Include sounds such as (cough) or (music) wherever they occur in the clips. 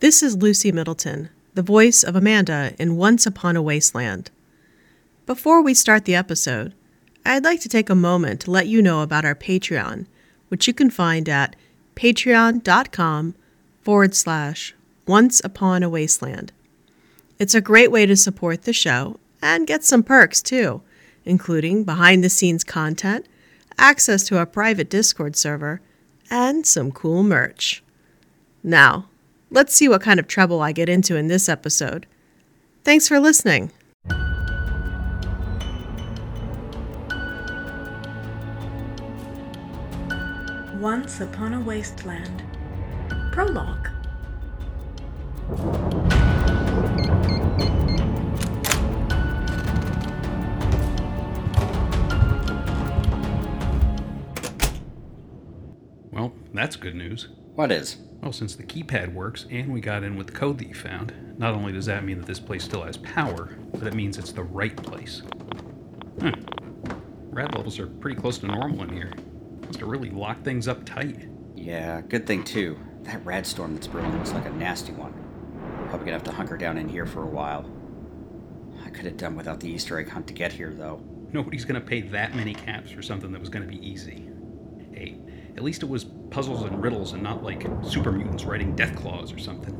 This is Lucy Middleton, the voice of Amanda in Once Upon a Wasteland. Before we start the episode, I'd like to take a moment to let you know about our Patreon, which you can find at patreon.com forward slash once upon a wasteland. It's a great way to support the show and get some perks too, including behind the scenes content, access to a private Discord server, and some cool merch. Now, let's see what kind of trouble I get into in this episode. Thanks for listening. Once Upon a Wasteland. Prologue. Well, that's good news. What is? Well, since the keypad works and we got in with the code that you found, not only does that mean that this place still has power, but it means it's the right place. Hmm. Huh. Rad levels are pretty close to normal in here. Must have really locked things up tight. Yeah, good thing too. That rad storm that's brewing looks like a nasty one. Probably gonna have to hunker down in here for a while. I could have done without the Easter egg hunt to get here, though. Nobody's gonna pay that many caps for something that was gonna be easy. Hey, at least it was puzzles and riddles and not like super mutants writing deathclaws or something.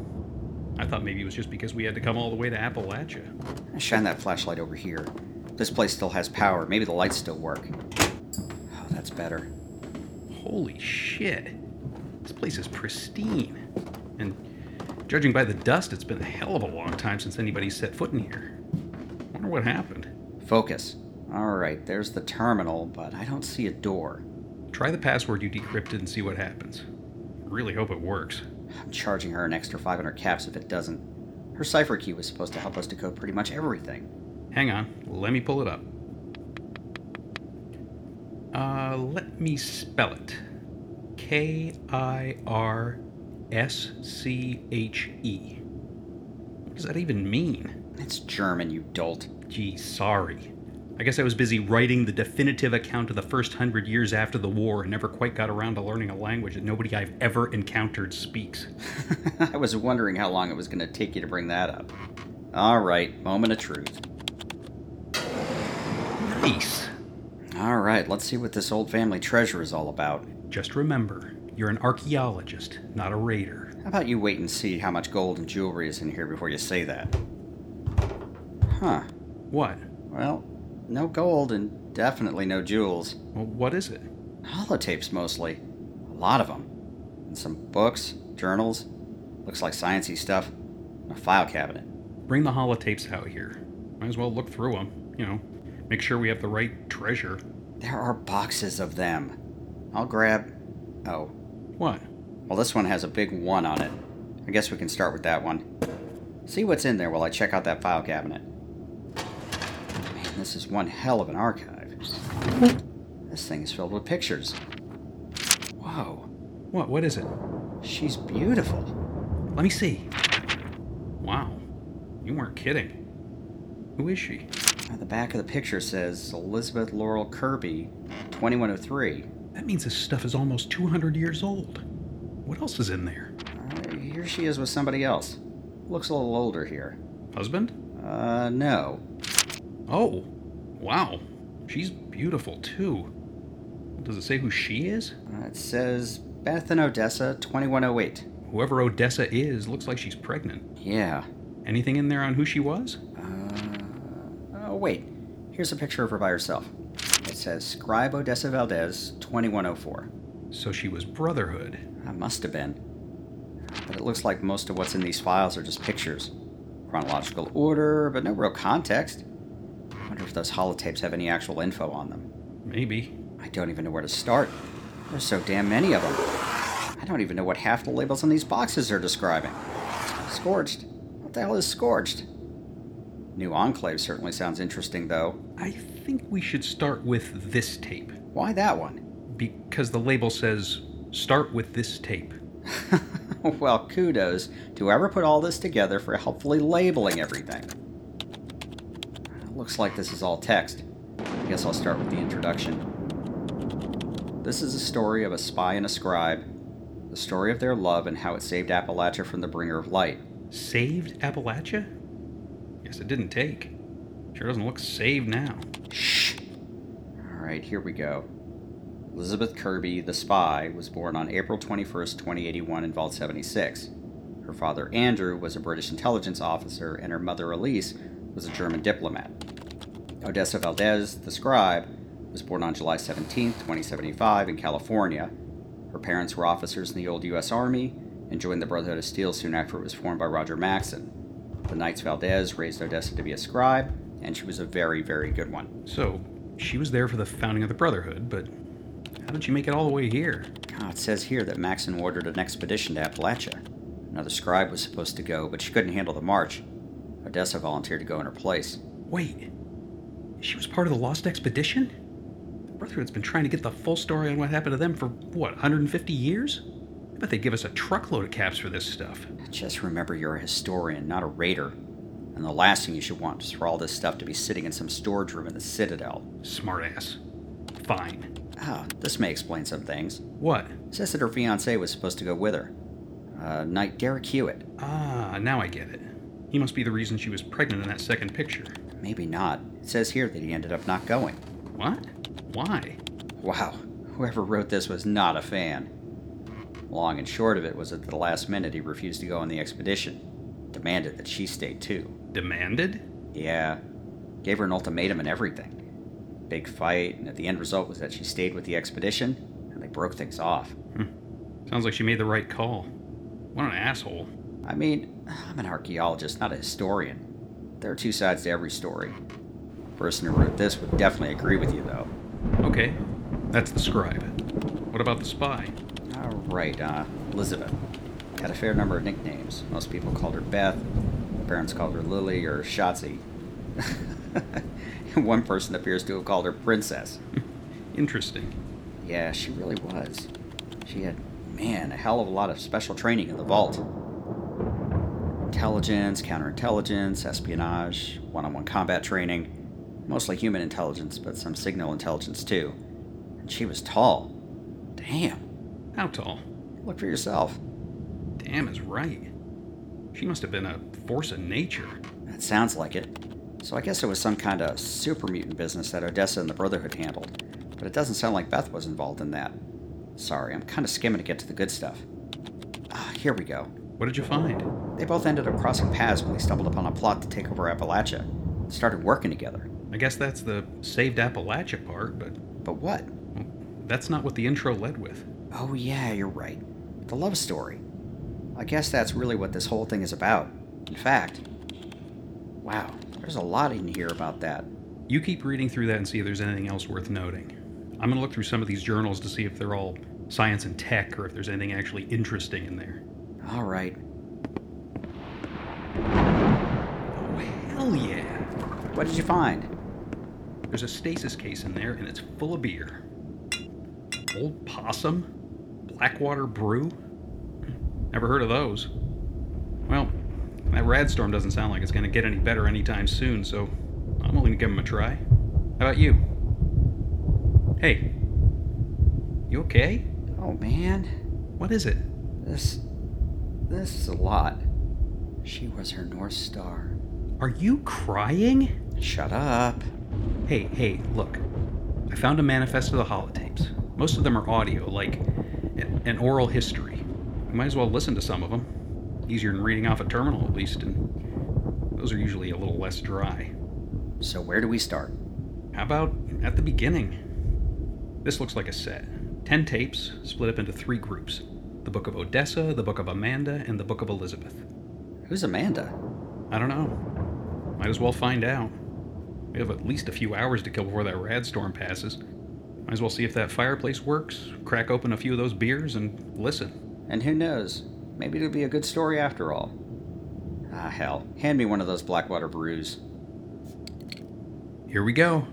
I thought maybe it was just because we had to come all the way to Appalachia. Shine that flashlight over here. This place still has power. Maybe the lights still work. Oh, that's better. Holy shit. This place is pristine. And judging by the dust, it's been a hell of a long time since anybody set foot in here. Wonder what happened. Focus. Alright, there's the terminal, but I don't see a door. Try the password you decrypted and see what happens. Really hope it works. I'm charging her an extra 500 caps if it doesn't. Her cipher key was supposed to help us decode pretty much everything. Hang on, let me pull it up. Uh, let me spell it. K I R S C H E. What does that even mean? It's German, you dolt. Gee, sorry. I guess I was busy writing the definitive account of the first hundred years after the war and never quite got around to learning a language that nobody I've ever encountered speaks. (laughs) I was wondering how long it was going to take you to bring that up. Alright, moment of truth. Nice. Alright, let's see what this old family treasure is all about. Just remember, you're an archaeologist, not a raider. How about you wait and see how much gold and jewelry is in here before you say that? Huh. What? Well, no gold and definitely no jewels. Well, what is it? Holotapes mostly. A lot of them. And some books, journals. Looks like sciencey stuff. A file cabinet. Bring the holotapes out here. Might as well look through them. You know, make sure we have the right treasure. There are boxes of them. I'll grab. Oh. What? Well, this one has a big one on it. I guess we can start with that one. See what's in there while I check out that file cabinet. This is one hell of an archive. This thing is filled with pictures. Whoa, What? What is it? she's beautiful. Let me see. Wow. You weren't kidding. Who is she? The back of the picture says Elizabeth Laurel Kirby, 2103. That means this stuff is almost 200 years old. What else is in there? Uh, here she is with somebody else. Looks a little older here. Husband? Uh, no. Oh. Wow. She's beautiful, too. Does it say who she is? Uh, it says Beth in Odessa, 2108. Whoever Odessa is looks like she's pregnant. Yeah. Anything in there on who she was? Uh, oh, wait. Here's a picture of her by herself. It says Scribe Odessa Valdez, 2104. So she was Brotherhood. That must have been. But it looks like most of what's in these files are just pictures. Chronological order, but no real context. Wonder if those holotapes have any actual info on them. Maybe. I don't even know where to start. There's so damn many of them. I don't even know what half the labels on these boxes are describing. Scorched. What the hell is scorched? New Enclave certainly sounds interesting, though. I think we should start with this tape. Why that one? Because the label says, start with this tape. (laughs) well, kudos to whoever put all this together for helpfully labeling everything. Looks like this is all text. I guess I'll start with the introduction. This is a story of a spy and a scribe. the story of their love and how it saved Appalachia from the bringer of light. Saved Appalachia? Yes, it didn't take. Sure doesn't look saved now. Shh. All right, here we go. Elizabeth Kirby, the spy, was born on April 21st, 2081, in Vault 76. Her father, Andrew, was a British intelligence officer, and her mother, Elise, was a German diplomat. Odessa Valdez, the scribe, was born on July 17, 2075, in California. Her parents were officers in the old U.S. Army and joined the Brotherhood of Steel soon after it was formed by Roger Maxson. The Knights Valdez raised Odessa to be a scribe, and she was a very, very good one. So, she was there for the founding of the Brotherhood, but how did she make it all the way here? Ah, it says here that Maxson ordered an expedition to Appalachia. Another scribe was supposed to go, but she couldn't handle the march. Odessa volunteered to go in her place. Wait, she was part of the Lost Expedition? The Brotherhood's been trying to get the full story on what happened to them for, what, 150 years? I bet they'd give us a truckload of caps for this stuff. Just remember you're a historian, not a raider. And the last thing you should want is for all this stuff to be sitting in some storage room in the Citadel. Smartass. Fine. Ah, this may explain some things. What? It says that her fiance was supposed to go with her. Uh, Knight Derek Hewitt. Ah, now I get it. He must be the reason she was pregnant in that second picture. Maybe not. It says here that he ended up not going. What? Why? Wow, whoever wrote this was not a fan. Long and short of it was that at the last minute he refused to go on the expedition. Demanded that she stay too. Demanded? Yeah, gave her an ultimatum and everything. Big fight, and at the end result was that she stayed with the expedition, and they broke things off. Hmm. Sounds like she made the right call. What an asshole. I mean, I'm an archaeologist, not a historian. There are two sides to every story. The person who wrote this would definitely agree with you, though. Okay, that's the scribe. What about the spy? All right, uh, Elizabeth. Had a fair number of nicknames. Most people called her Beth. Her parents called her Lily or Schatzi. (laughs) One person appears to have called her Princess. (laughs) Interesting. Yeah, she really was. She had, man, a hell of a lot of special training in the vault. Intelligence, counterintelligence, espionage, one on one combat training. Mostly human intelligence, but some signal intelligence too. And she was tall. Damn. How tall? Look for yourself. Damn is right. She must have been a force of nature. That sounds like it. So I guess it was some kind of super mutant business that Odessa and the Brotherhood handled. But it doesn't sound like Beth was involved in that. Sorry, I'm kind of skimming to get to the good stuff. Ah, here we go. What did you find? They both ended up crossing paths when they stumbled upon a plot to take over Appalachia. Started working together. I guess that's the saved Appalachia part, but But what? that's not what the intro led with. Oh, yeah, you're right. The love story. I guess that's really what this whole thing is about. In fact, wow, there's a lot in here about that. You keep reading through that and see if there's anything else worth noting. I'm going to look through some of these journals to see if they're all science and tech or if there's anything actually interesting in there. All right. Oh, hell yeah! What did you find? There's a stasis case in there and it's full of beer. Old Possum? Blackwater Brew? Never heard of those. Well, that Radstorm doesn't sound like it's going to get any better anytime soon, so I'm willing to give them a try. How about you? Hey, you okay? Oh, man. What is it? This. This is a lot. She was her North Star. Are you crying? Shut up. Hey, hey, look. I found a manifest of the holotapes. Most of them are audio, like an an oral history. You might as well listen to some of them. Easier than reading off a terminal, at least, and those are usually a little less dry. So, where do we start? How about at the beginning? This looks like a set. Ten tapes, split up into three groups the Book of Odessa, the Book of Amanda, and the Book of Elizabeth. Who's Amanda? I don't know. Might as well find out. We have at least a few hours to kill before that rad storm passes. Might as well see if that fireplace works, crack open a few of those beers, and listen. And who knows? Maybe it'll be a good story after all. Ah, hell. Hand me one of those Blackwater brews. Here we go.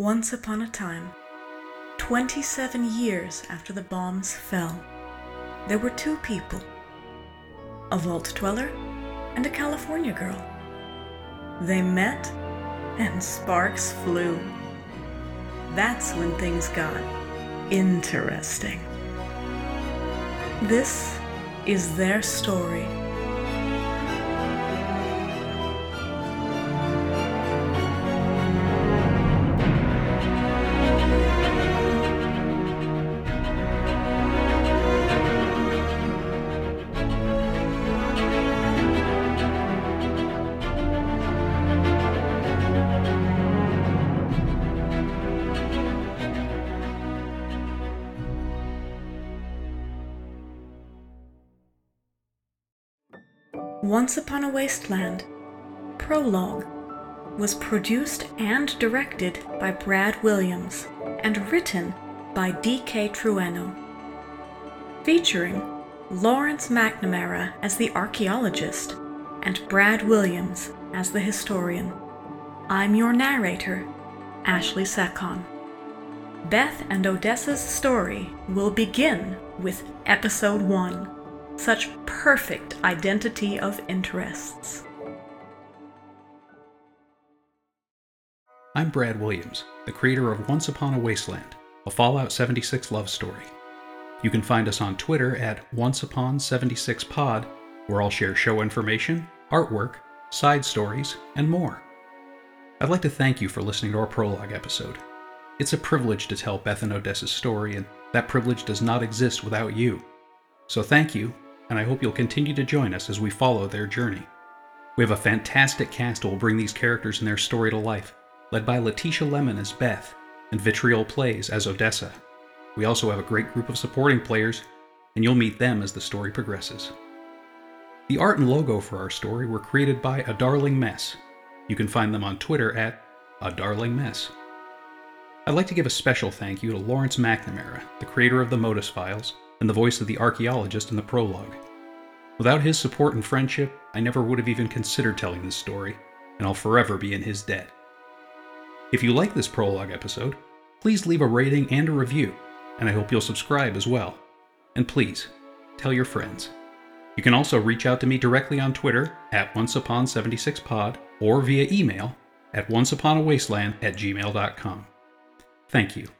Once upon a time, 27 years after the bombs fell, there were two people a vault dweller and a California girl. They met, and sparks flew. that's when things got interesting. This is their story. Once Upon a Wasteland Prologue was produced and directed by Brad Williams and written by D.K. Trueno. Featuring Lawrence McNamara as the archaeologist and Brad Williams as the historian. I'm your narrator, Ashley Sekon. Beth and Odessa's story will begin with Episode 1 such perfect identity of interests. I'm Brad Williams, the creator of Once Upon a Wasteland, a Fallout 76 love story. You can find us on Twitter at OnceUpon76Pod, where I'll share show information, artwork, side stories, and more. I'd like to thank you for listening to our prologue episode. It's a privilege to tell Beth and Odessa's story, and that privilege does not exist without you. So thank you, and I hope you'll continue to join us as we follow their journey. We have a fantastic cast who will bring these characters and their story to life, led by Letitia Lemon as Beth and Vitriol Plays as Odessa. We also have a great group of supporting players, and you'll meet them as the story progresses. The art and logo for our story were created by A Darling Mess. You can find them on Twitter at A Darling Mess. I'd like to give a special thank you to Lawrence McNamara, the creator of the Modus Files, and the voice of the archaeologist in the prologue. Without his support and friendship, I never would have even considered telling this story, and I'll forever be in his debt. If you like this prologue episode, please leave a rating and a review, and I hope you'll subscribe as well. And please, tell your friends. You can also reach out to me directly on Twitter at onceupon76pod or via email at onceuponawasteland at gmail.com. Thank you.